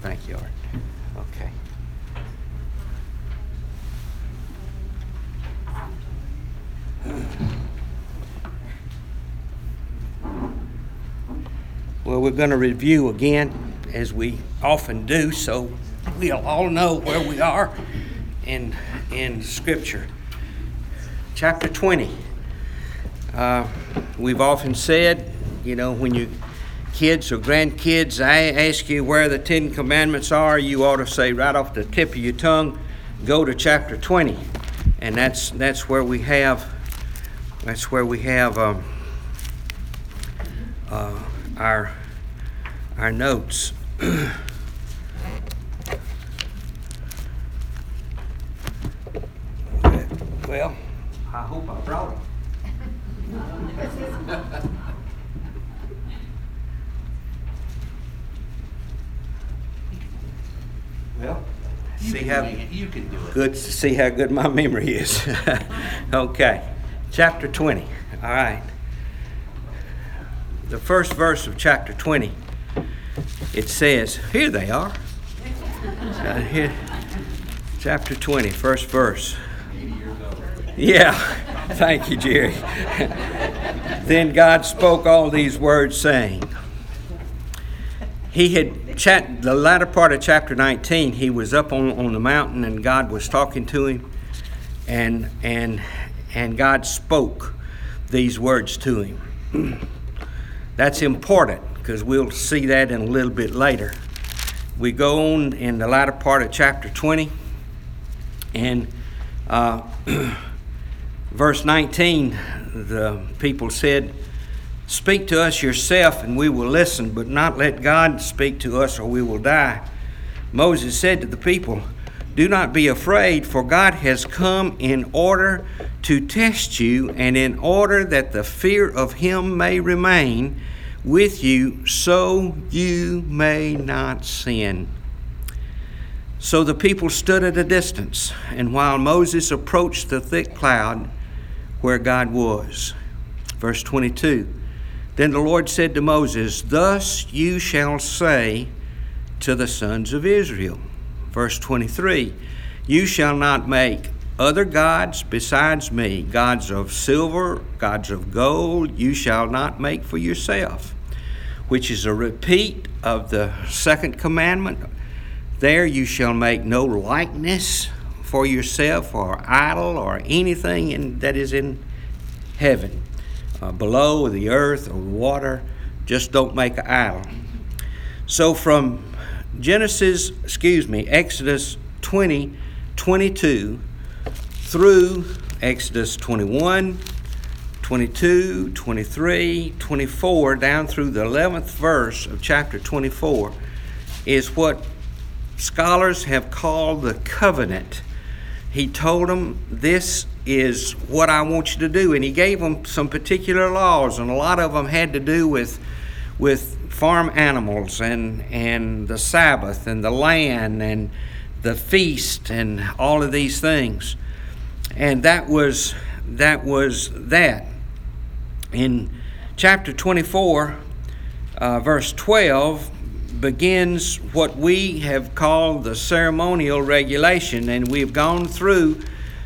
Thank you, Art. Okay. Well, we're going to review again, as we often do, so we'll all know where we are in, in Scripture. Chapter 20. Uh, we've often said, you know, when you kids or grandkids, I ask you where the Ten Commandments are, you ought to say right off the tip of your tongue, go to chapter 20. And that's, that's where we have, that's where we have um, uh, our, our notes. well, I hope I brought them. well, You see can how make it. You can do it. good to see how good my memory is. okay, chapter 20. All right. The first verse of chapter 20, it says, Here they are. Uh, here, chapter 20, first verse. Yeah, thank you, Jerry. then God spoke all these words, saying, He had chat the latter part of chapter 19, he was up on, on the mountain and God was talking to him, and and and God spoke these words to him. That's important because we'll see that in a little bit later. We go on in the latter part of chapter 20, and uh, verse 19, the people said, Speak to us yourself, and we will listen, but not let God speak to us, or we will die. Moses said to the people, Do not be afraid, for God has come in order to test you, and in order that the fear of him may remain with you, so you may not sin. So the people stood at a distance, and while Moses approached the thick cloud where God was. Verse 22 Then the Lord said to Moses, Thus you shall say to the sons of Israel. Verse 23 You shall not make other gods besides me, gods of silver, gods of gold, you shall not make for yourself, which is a repeat of the second commandment. There you shall make no likeness for yourself, or idol, or anything in, that is in heaven, uh, below, the earth, or water. Just don't make an idol. So from Genesis, excuse me, Exodus 20, 22 through Exodus 21, 22, 23, 24, down through the 11th verse of chapter 24 is what scholars have called the covenant. He told them, This is what I want you to do. And he gave them some particular laws, and a lot of them had to do with, with farm animals and, and the Sabbath and the land and the feast and all of these things. And that was that was that. In chapter 24, uh, verse 12, begins what we have called the ceremonial regulation, and we've gone through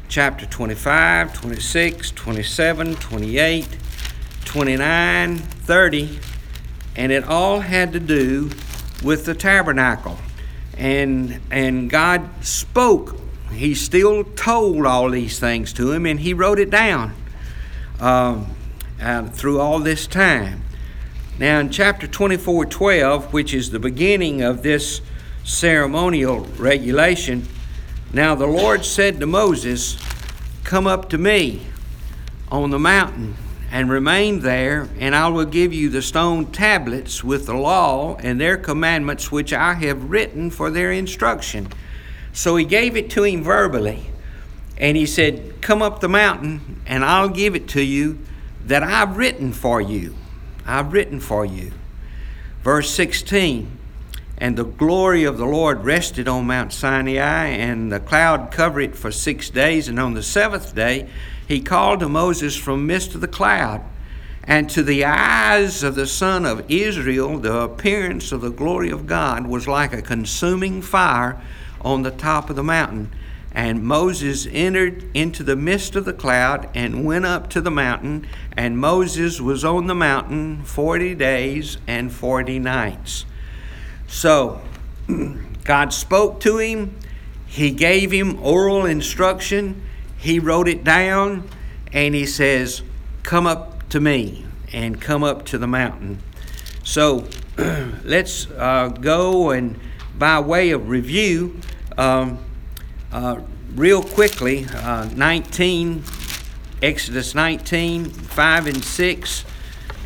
chapter 25, 26, 27, 28, 29, 30, and it all had to do with the tabernacle. And, and God spoke. He still told all these things to him, and he wrote it down um, uh, through all this time. Now, in chapter 24 12, which is the beginning of this ceremonial regulation, now the Lord said to Moses, Come up to me on the mountain and remain there, and I will give you the stone tablets with the law and their commandments which I have written for their instruction. So he gave it to him verbally, and he said, Come up the mountain, and I'll give it to you that I've written for you. I've written for you. Verse 16 And the glory of the Lord rested on Mount Sinai, and the cloud covered it for six days. And on the seventh day, he called to Moses from midst of the cloud. And to the eyes of the son of Israel, the appearance of the glory of God was like a consuming fire on the top of the mountain. And Moses entered into the midst of the cloud and went up to the mountain. And Moses was on the mountain 40 days and 40 nights. So, God spoke to him. He gave him oral instruction. He wrote it down. And he says, Come up to me and come up to the mountain. So let's uh, go and, by way of review, um, uh, real quickly, uh, 19, Exodus 19, 5 and 6,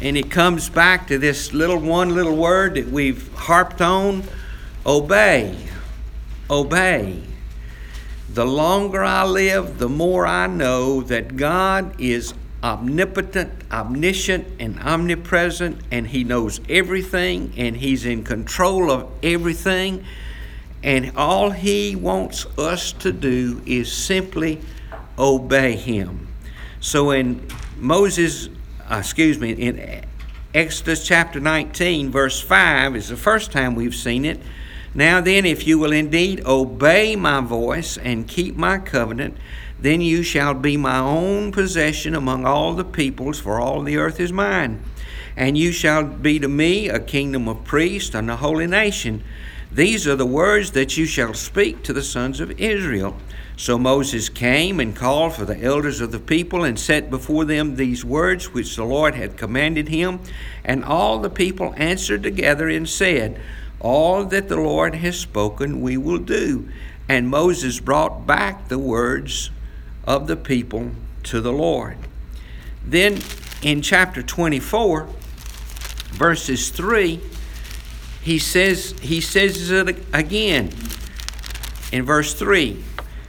and it comes back to this little one little word that we've harped on obey. Obey. The longer I live, the more I know that God is omnipotent, omniscient, and omnipresent, and He knows everything, and He's in control of everything. And all He wants us to do is simply obey Him. So in Moses, uh, excuse me, in Exodus chapter 19, verse 5 is the first time we've seen it. Now then, if you will indeed obey my voice and keep my covenant, then you shall be my own possession among all the peoples, for all the earth is mine. And you shall be to me a kingdom of priests and a holy nation. These are the words that you shall speak to the sons of Israel. So Moses came and called for the elders of the people and set before them these words which the Lord had commanded him. And all the people answered together and said, All that the Lord has spoken we will do. And Moses brought back the words of the people to the Lord. Then in chapter 24, verses 3, he says he says it again in verse 3.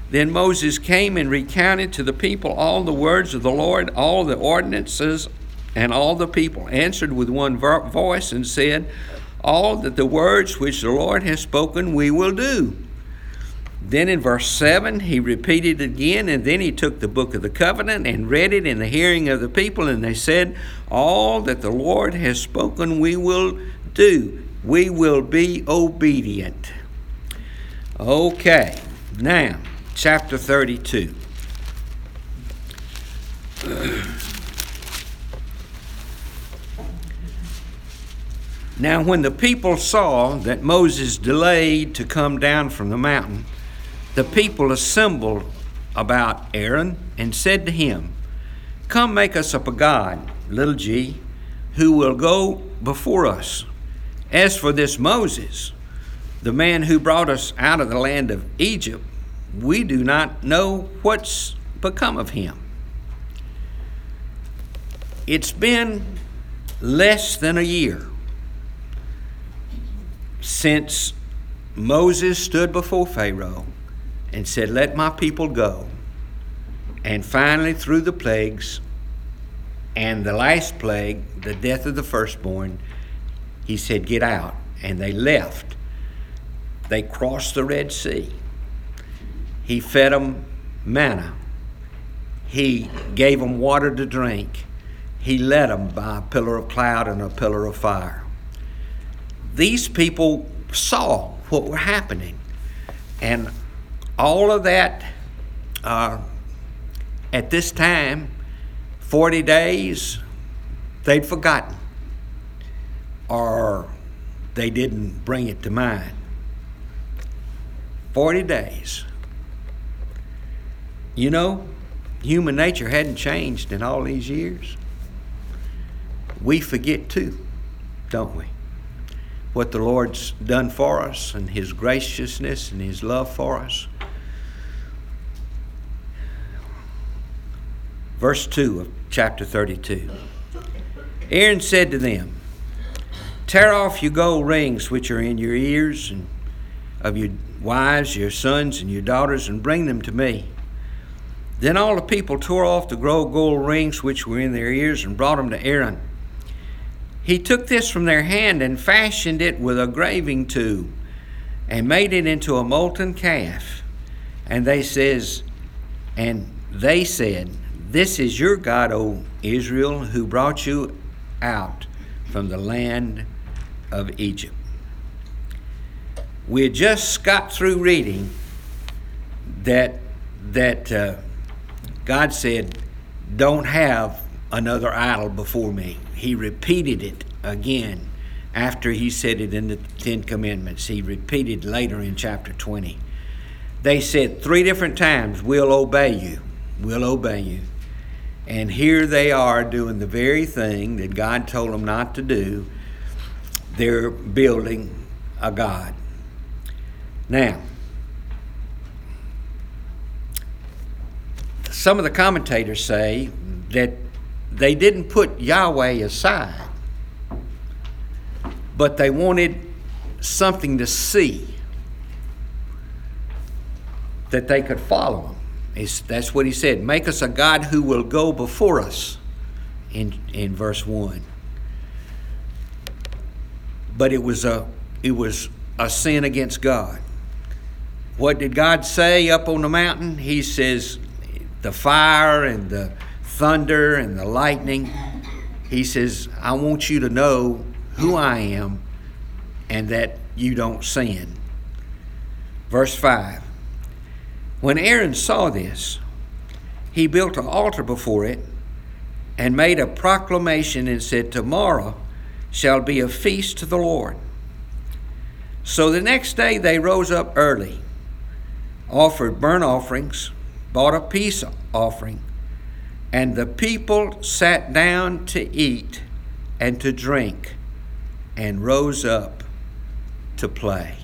Then Moses came and recounted to the people all the words of the Lord, all the ordinances, and all the people answered with one voice and said, All that the words which the Lord has spoken we will do. Then in verse 7, he repeated again, and then he took the book of the covenant and read it in the hearing of the people, and they said, All that the Lord has spoken, we will do. We will be obedient. Okay, now, chapter 32. Now, when the people saw that Moses delayed to come down from the mountain, the people assembled about Aaron and said to him, Come make us up a God, little g, who will go before us. As for this Moses, the man who brought us out of the land of Egypt, we do not know what's become of him. It's been less than a year since Moses stood before Pharaoh and said, Let my people go. And finally, through the plagues and the last plague, the death of the firstborn, he said, Get out. And they left. They crossed the Red Sea. He fed them manna. He gave them water to drink. He led them by a pillar of cloud and a pillar of fire. These people saw what were happening. And all of that uh, at this time, 40 days, they'd forgotten or they didn't bring it to mind. 40 days. You know, human nature hadn't changed in all these years. We forget too, don't we? What the Lord's done for us and His graciousness and His love for us. verse 2 of chapter 32. Aaron said to them, Tear off your gold rings which are in your ears, and of your wives, your sons, and your daughters, and bring them to me. Then all the people tore off the gold rings which were in their ears and brought them to Aaron. He took this from their hand and fashioned it with a graving tool and made it into a molten calf. And they says, and they said, this is your God, O Israel, who brought you out from the land of Egypt. We just got through reading that that uh, God said, "Don't have another idol before me." He repeated it again after he said it in the Ten Commandments. He repeated later in chapter 20. They said three different times, We'll obey you. We'll obey you. And here they are doing the very thing that God told them not to do. They're building a God. Now, some of the commentators say that they didn't put Yahweh aside, but they wanted something to see that they could follow him. It's, that's what he said. Make us a God who will go before us in, in verse 1. But it was a it was a sin against God. What did God say up on the mountain? He says, the fire and the thunder and the lightning. He says, I want you to know who I am and that you don't sin. Verse 5 When Aaron saw this, he built an altar before it and made a proclamation and said, Tomorrow shall be a feast to the Lord. So the next day they rose up early, offered burnt offerings, bought a peace offering, and the people sat down to eat and to drink and rose up to play.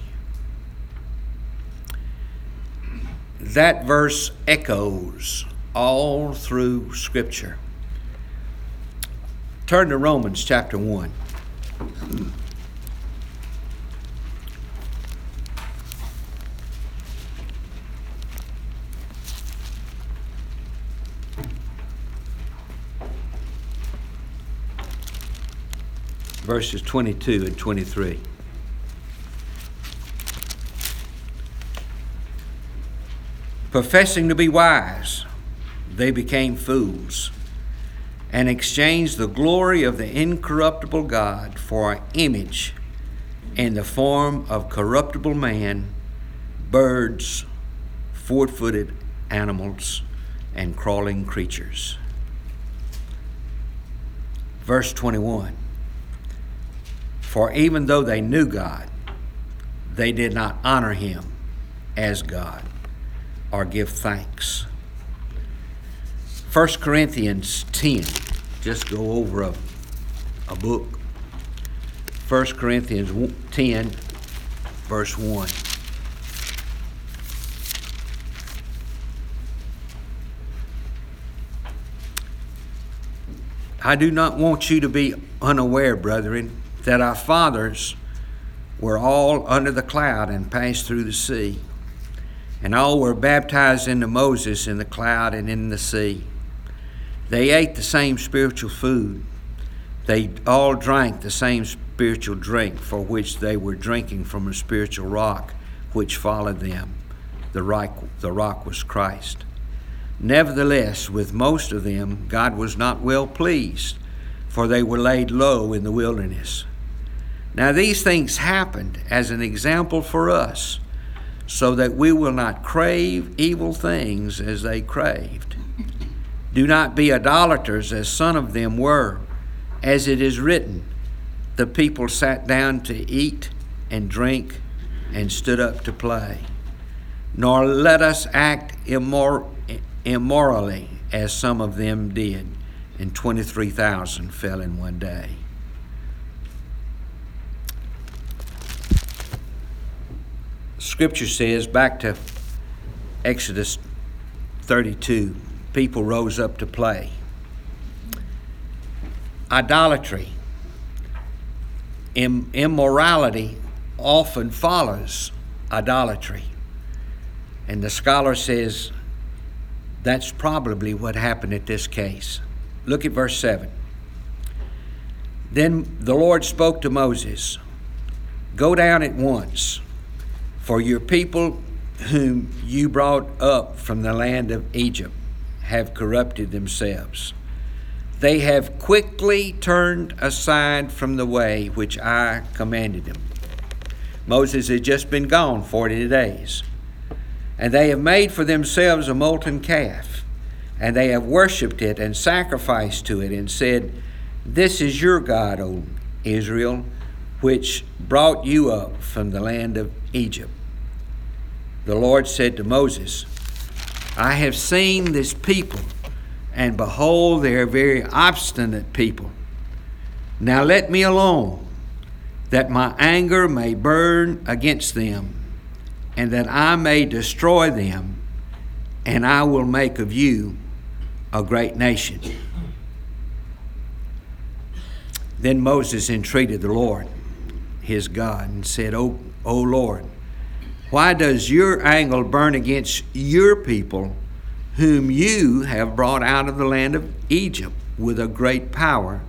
That verse echoes all through Scripture. Turn to Romans chapter 1. Verses 22 and 23. Professing to be wise, they became fools and exchanged the glory of the incorruptible God for an image in the form of corruptible man, birds, four footed animals, and crawling creatures. Verse 21 For even though they knew God, they did not honor him as God or give thanks. 1 Corinthians 10, just go over a, a book. 1 Corinthians 10, verse 1. I do not want you to be unaware, brethren, that our fathers were all under the cloud and passed through the sea and all were baptized into Moses in the cloud and in the sea. They ate the same spiritual food. They all drank the same spiritual drink for which they were drinking from a spiritual rock which followed them. The rock, the rock was Christ. Nevertheless, with most of them, God was not well pleased, for they were laid low in the wilderness. Now, these things happened as an example for us so that we will not crave evil things as they craved. Do not be idolaters as some of them were, as it is written the people sat down to eat and drink and stood up to play. Nor let us act immor- immorally as some of them did, and 23,000 fell in one day. Scripture says, back to Exodus 32, people rose up to play. Idolatry, Im- immorality often follows idolatry. And the scholar says that's probably what happened at this case. Look at verse 7. Then the Lord spoke to Moses Go down at once for your people whom you brought up from the land of Egypt have corrupted themselves. They have quickly turned aside from the way which I commanded them. Moses had just been gone 40 days. And they have made for themselves a molten calf, and they have worshipped it and sacrificed to it, and said, This is your God, O Israel, which brought you up from the land of Egypt. The Lord said to Moses, I have seen this people, and behold, they are very obstinate people. Now let me alone, that my anger may burn against them, and that I may destroy them, and I will make of you a great nation. Then Moses entreated the Lord, his God, and said, O, o Lord, why does your anger burn against your people, whom you have brought out of the land of Egypt with a great power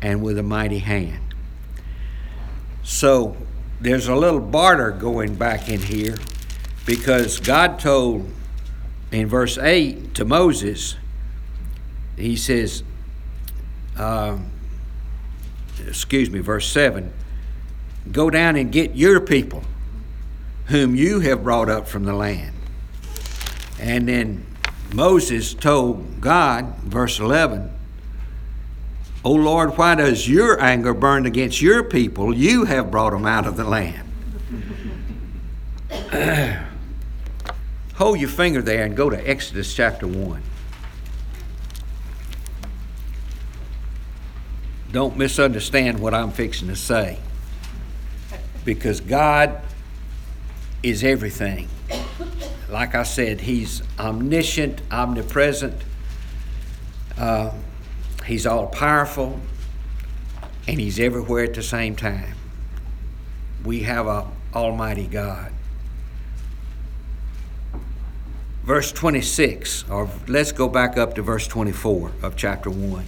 and with a mighty hand? So there's a little barter going back in here because God told in verse 8 to Moses, He says, um, excuse me, verse 7 go down and get your people whom you have brought up from the land. And then Moses told God, verse 11, O Lord, why does your anger burn against your people? You have brought them out of the land. Hold your finger there and go to Exodus chapter 1. Don't misunderstand what I'm fixing to say. Because God is everything. Like I said, He's omniscient, omnipresent, uh, He's all powerful, and He's everywhere at the same time. We have a Almighty God. Verse 26, or let's go back up to verse 24 of chapter 1.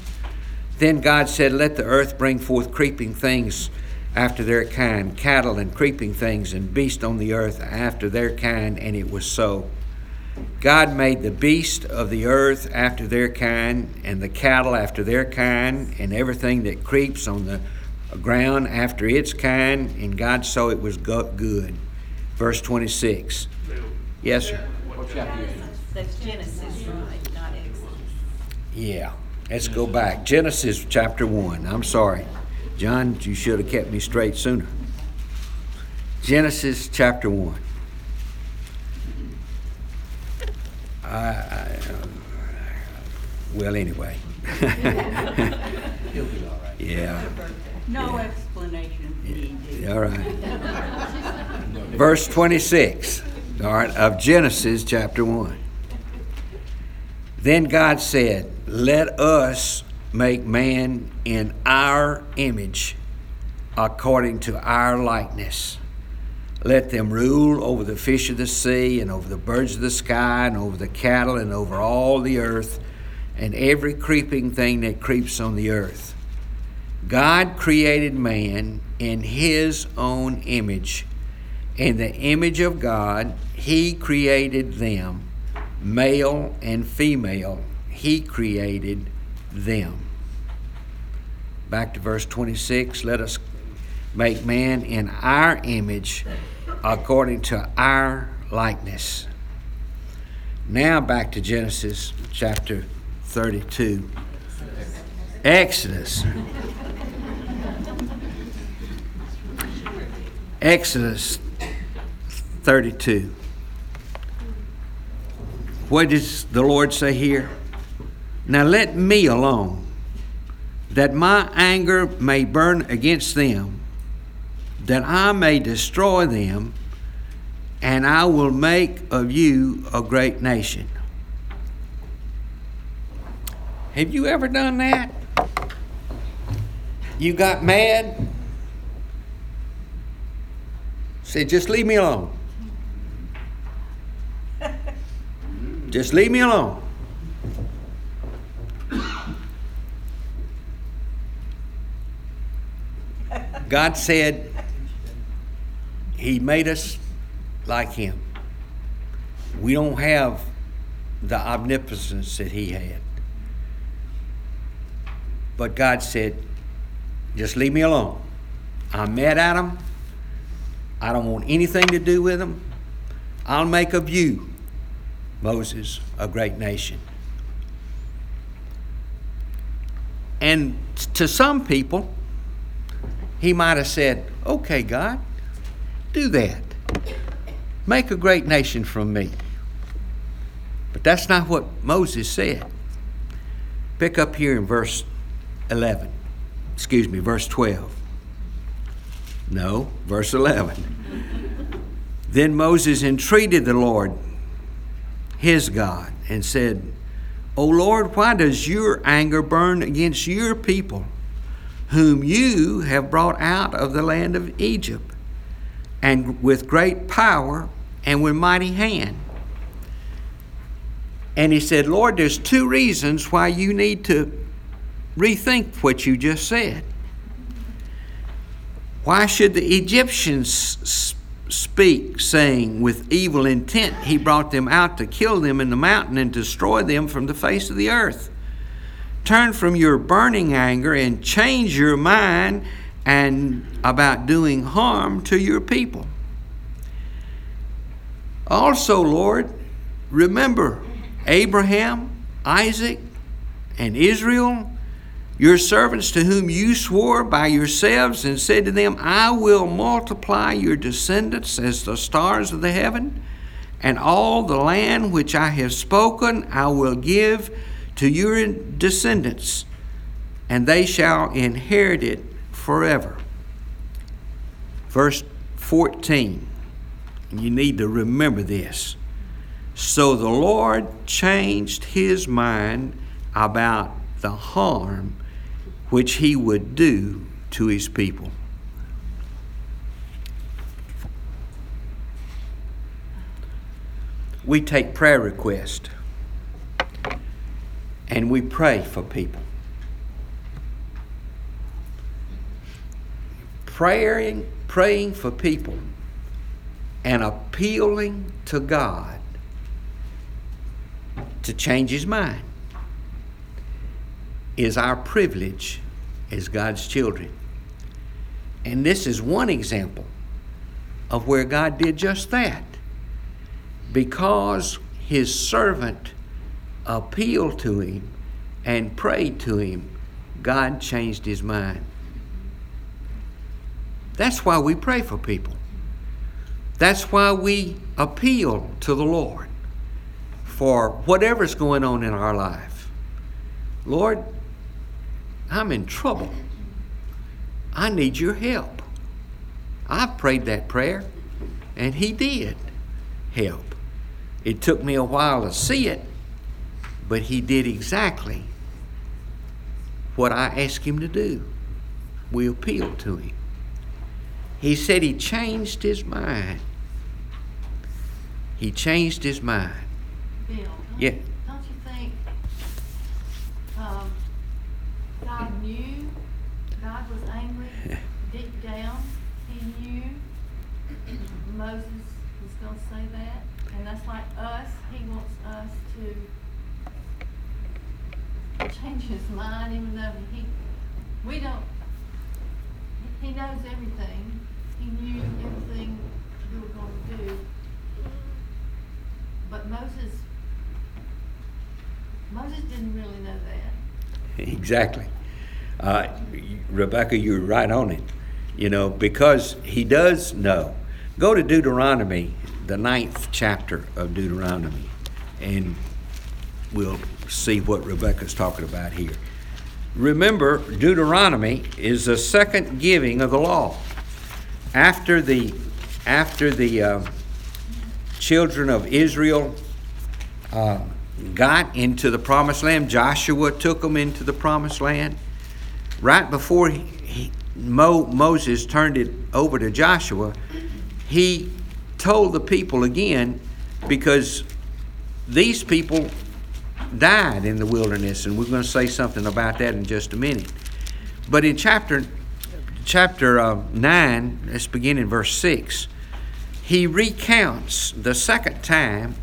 Then God said, Let the earth bring forth creeping things after their kind, cattle and creeping things, and beasts on the earth after their kind, and it was so. God made the beast of the earth after their kind, and the cattle after their kind, and everything that creeps on the ground after its kind, and God saw it was good. Verse 26. Yes, sir. That's Genesis, right, not Exodus. Yeah. Let's go back. Genesis chapter 1. I'm sorry. John, you should have kept me straight sooner. Genesis chapter 1. I, I, um, well, anyway. He'll be all right. Yeah. No Yeah. explanation needed. All right. Verse 26, all right, of Genesis chapter 1. Then God said, Let us make man in our image, according to our likeness. Let them rule over the fish of the sea, and over the birds of the sky, and over the cattle, and over all the earth, and every creeping thing that creeps on the earth. God created man in his own image. In the image of God, he created them, male and female, he created them. Back to verse 26 let us make man in our image according to our likeness. Now back to Genesis chapter 32. Exodus. Exodus 32. What does the Lord say here? Now let me alone, that my anger may burn against them, that I may destroy them, and I will make of you a great nation. Have you ever done that? You got mad? Said, just leave me alone. Just leave me alone. God said He made us like Him. We don't have the omnipotence that He had. But God said, just leave me alone. I'm mad at them. I don't want anything to do with him. I'll make of you, Moses, a great nation. And to some people, he might have said, Okay, God, do that. Make a great nation from me. But that's not what Moses said. Pick up here in verse 11. Excuse me, verse 12. No, verse 11. then Moses entreated the Lord, his God, and said, O Lord, why does your anger burn against your people, whom you have brought out of the land of Egypt, and with great power and with mighty hand? And he said, Lord, there's two reasons why you need to rethink what you just said. Why should the Egyptians speak, saying, With evil intent he brought them out to kill them in the mountain and destroy them from the face of the earth? Turn from your burning anger and change your mind and about doing harm to your people. Also, Lord, remember Abraham, Isaac, and Israel your servants to whom you swore by yourselves and said to them, I will multiply your descendants as the stars of the heaven, and all the land which I have spoken I will give to your descendants, and they shall inherit it forever. Verse 14, you need to remember this. So the Lord changed his mind about the harm which he would do to his people. We take prayer requests and we pray for people. Praying, praying for people and appealing to God to change his mind is our privilege as God's children. And this is one example of where God did just that. Because his servant appealed to him and prayed to him, God changed his mind. That's why we pray for people. That's why we appeal to the Lord for whatever's going on in our life. Lord, I'm in trouble. I need your help. I've prayed that prayer, and He did help. It took me a while to see it, but He did exactly what I asked Him to do. We appealed to Him. He said He changed His mind. He changed His mind. Bill, Yeah. don't you think, um, God knew, God was angry deep down, he knew Moses was gonna say that, and that's like us, he wants us to change his mind even though he, we don't, he knows everything, he knew everything we were gonna do. But Moses, Moses didn't really know that. Exactly. Uh, Rebecca, you're right on it. You know, because he does know. Go to Deuteronomy, the ninth chapter of Deuteronomy, and we'll see what Rebecca's talking about here. Remember, Deuteronomy is the second giving of the law. After the after the uh, children of Israel uh, got into the promised land, Joshua took them into the promised land. Right before he, he, Mo, Moses turned it over to Joshua, he told the people again because these people died in the wilderness, and we're going to say something about that in just a minute. But in chapter chapter uh, nine, let's begin in verse six. He recounts the second time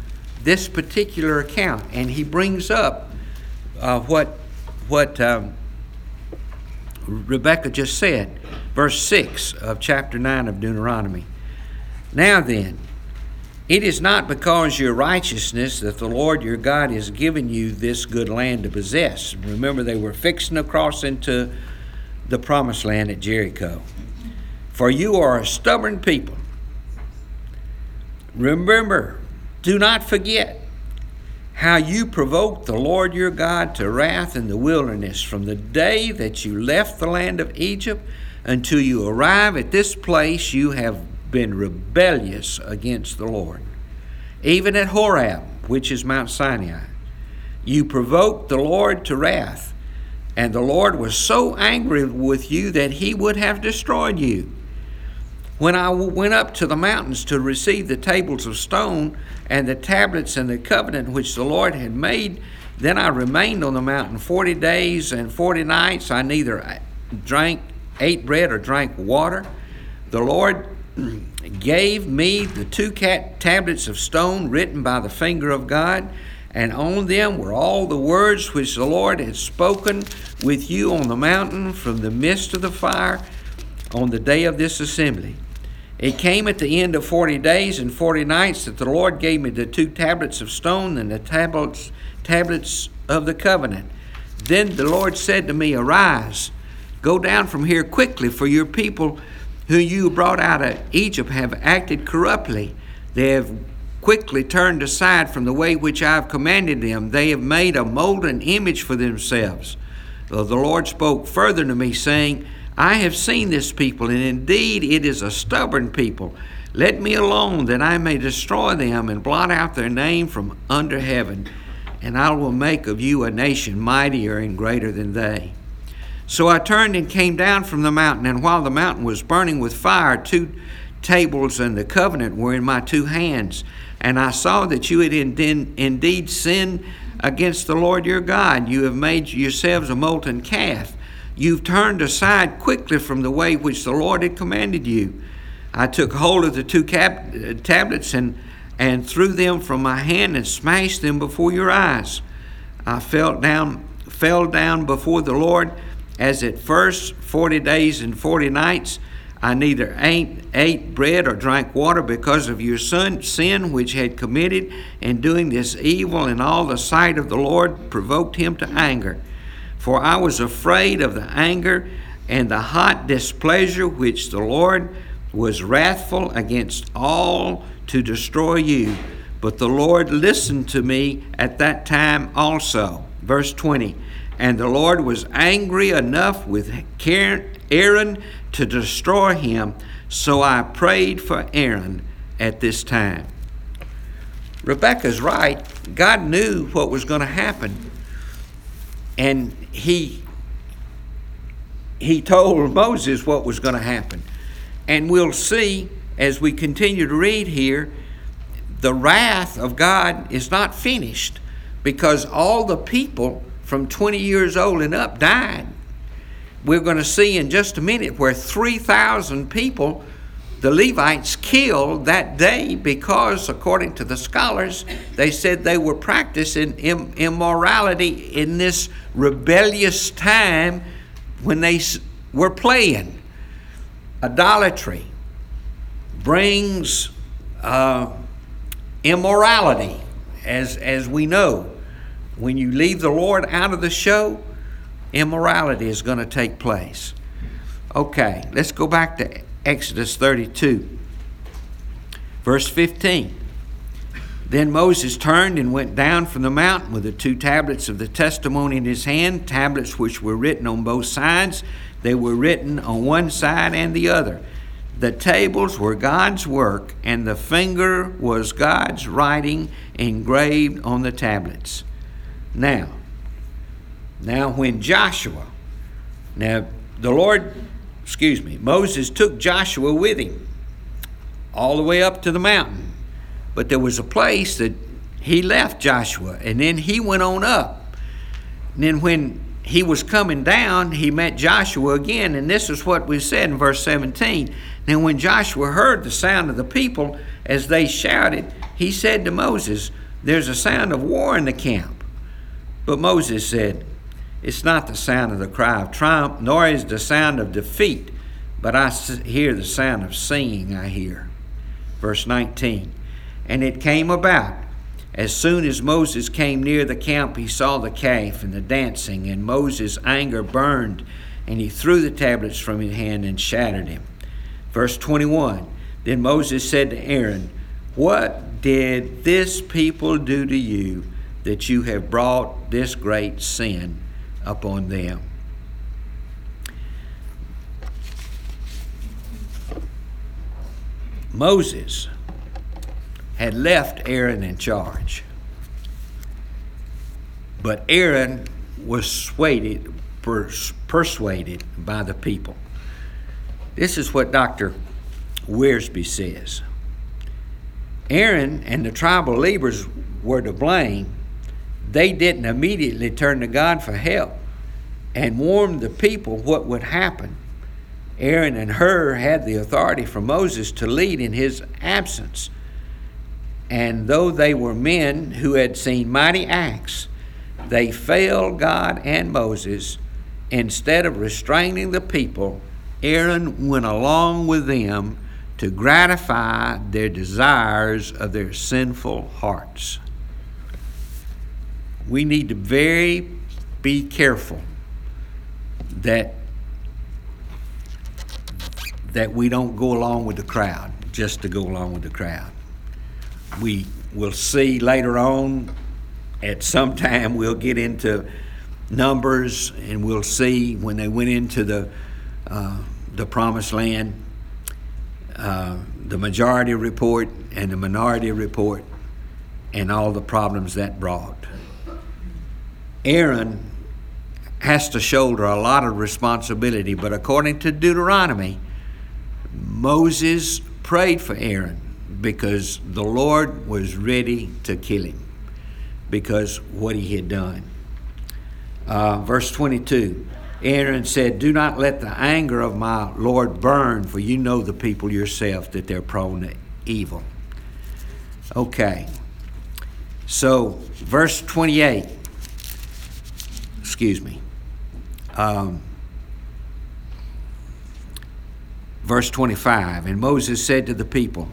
this particular account, and he brings up uh, what what um, Rebecca just said, verse 6 of chapter 9 of Deuteronomy. Now then, it is not because your righteousness that the Lord your God has given you this good land to possess. Remember, they were fixing to cross into the promised land at Jericho. For you are a stubborn people. Remember, do not forget how you provoked the Lord your God to wrath in the wilderness from the day that you left the land of Egypt until you arrive at this place, you have been rebellious against the Lord. Even at Horeb, which is Mount Sinai, you provoked the Lord to wrath, and the Lord was so angry with you that he would have destroyed you. When I went up to the mountains to receive the tables of stone and the tablets and the covenant which the Lord had made, then I remained on the mountain forty days and forty nights. I neither uh, drank, ate bread, or drank water. The Lord gave me the two cat tablets of stone written by the finger of God, and on them were all the words which the Lord had spoken with you on the mountain from the midst of the fire on the day of this assembly. It came at the end of forty days and forty nights that the Lord gave me the two tablets of stone and the tablets tablets of the covenant. Then the Lord said to me, Arise, go down from here quickly, for your people who you brought out of Egypt have acted corruptly. They have quickly turned aside from the way which I have commanded them. They have made a molten image for themselves. The Lord spoke further to me, saying, I have seen this people, and indeed it is a stubborn people. Let me alone, that I may destroy them and blot out their name from under heaven, and I will make of you a nation mightier and greater than they. So I turned and came down from the mountain, and while the mountain was burning with fire, two tables and the covenant were in my two hands. And I saw that you had indeed sinned against the Lord your God. You have made yourselves a molten calf. You've turned aside quickly from the way which the Lord had commanded you. I took hold of the two cap- tablets and, and threw them from my hand and smashed them before your eyes. I fell down, fell down before the Lord as at first, 40 days and 40 nights. I neither ate, ate bread or drank water because of your son, sin which had committed in doing this evil, in all the sight of the Lord provoked him to anger. For I was afraid of the anger and the hot displeasure which the Lord was wrathful against all to destroy you. But the Lord listened to me at that time also. Verse 20 And the Lord was angry enough with Aaron to destroy him, so I prayed for Aaron at this time. Rebecca's right. God knew what was going to happen. And he he told Moses what was going to happen. And we'll see as we continue to read here, the wrath of God is not finished because all the people from 20 years old and up died. We're going to see in just a minute where 3,000 people the Levites killed that day because, according to the scholars, they said they were practicing immorality in this rebellious time when they were playing. Idolatry brings uh, immorality, as, as we know. When you leave the Lord out of the show, immorality is going to take place. Okay, let's go back to Exodus 32, verse 15. Then Moses turned and went down from the mountain with the two tablets of the testimony in his hand, tablets which were written on both sides. They were written on one side and the other. The tables were God's work, and the finger was God's writing engraved on the tablets. Now, now when Joshua, now the Lord excuse me, Moses took Joshua with him all the way up to the mountain. But there was a place that he left Joshua, and then he went on up. And then when he was coming down, he met Joshua again, and this is what we said in verse 17. Then when Joshua heard the sound of the people as they shouted, he said to Moses, There's a sound of war in the camp. But Moses said, It's not the sound of the cry of triumph, nor is the sound of defeat, but I hear the sound of singing, I hear. Verse 19. And it came about, as soon as Moses came near the camp, he saw the calf and the dancing, and Moses' anger burned, and he threw the tablets from his hand and shattered them. Verse 21 Then Moses said to Aaron, What did this people do to you that you have brought this great sin upon them? Moses had left Aaron in charge. But Aaron was swayed, pers- persuaded by the people. This is what Dr. Wiersbe says. Aaron and the tribal leaders were to blame. They didn't immediately turn to God for help and warn the people what would happen. Aaron and Hur had the authority from Moses to lead in his absence. And though they were men who had seen mighty acts, they failed God and Moses. Instead of restraining the people, Aaron went along with them to gratify their desires of their sinful hearts. We need to very be careful that that we don't go along with the crowd just to go along with the crowd. We will see later on at some time we'll get into numbers and we'll see when they went into the uh, the promised land uh, the majority report and the minority report and all the problems that brought aaron has to shoulder a lot of responsibility but according to deuteronomy moses prayed for aaron because the lord was ready to kill him because what he had done. Uh, verse 22 Aaron said, Do not let the anger of my Lord burn, for you know the people yourself that they're prone to evil. Okay. So, verse 28, excuse me. Um, verse 25 And Moses said to the people,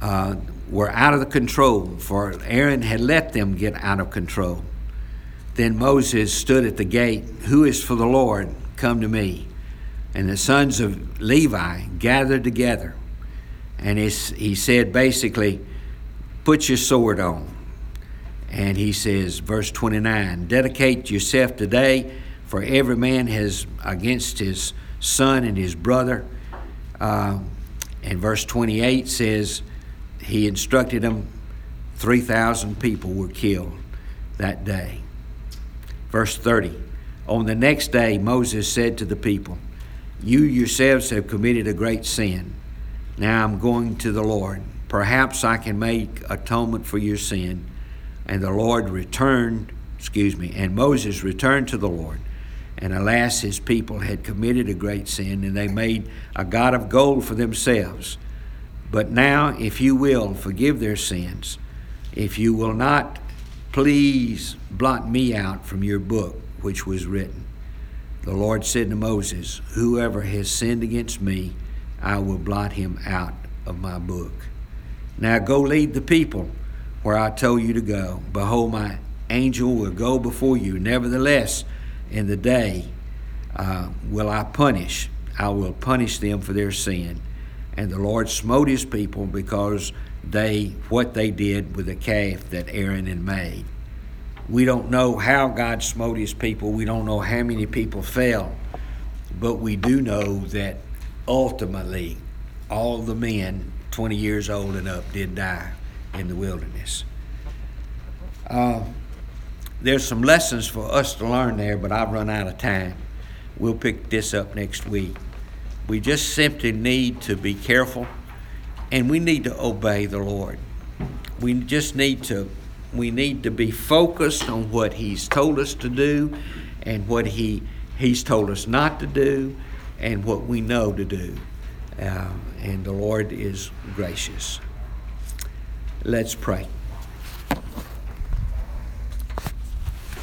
uh, were out of the control, for Aaron had let them get out of control. Then Moses stood at the gate, Who is for the Lord? Come to me. And the sons of Levi gathered together. And he, he said basically, Put your sword on. And he says, verse 29, Dedicate yourself today, for every man has against his son and his brother. Uh, and verse 28 says, he instructed them 3,000 people were killed that day. Verse 30 On the next day, Moses said to the people, You yourselves have committed a great sin. Now I'm going to the Lord. Perhaps I can make atonement for your sin. And the Lord returned, excuse me, and Moses returned to the Lord. And alas, his people had committed a great sin, and they made a God of gold for themselves. But now, if you will, forgive their sins. If you will not, please blot me out from your book which was written. The Lord said to Moses, Whoever has sinned against me, I will blot him out of my book. Now go lead the people where I told you to go. Behold, my angel will go before you. Nevertheless, in the day uh, will I punish. I will punish them for their sin and the Lord smote his people because they what they did with the calf that Aaron had made. We don't know how God smote his people. We don't know how many people fell, but we do know that ultimately all the men 20 years old and up did die in the wilderness. Uh, there's some lessons for us to learn there, but I've run out of time. We'll pick this up next week. We just simply need to be careful and we need to obey the Lord. We just need to we need to be focused on what he's told us to do and what he he's told us not to do and what we know to do. Uh, and the Lord is gracious. Let's pray.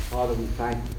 Father, we thank you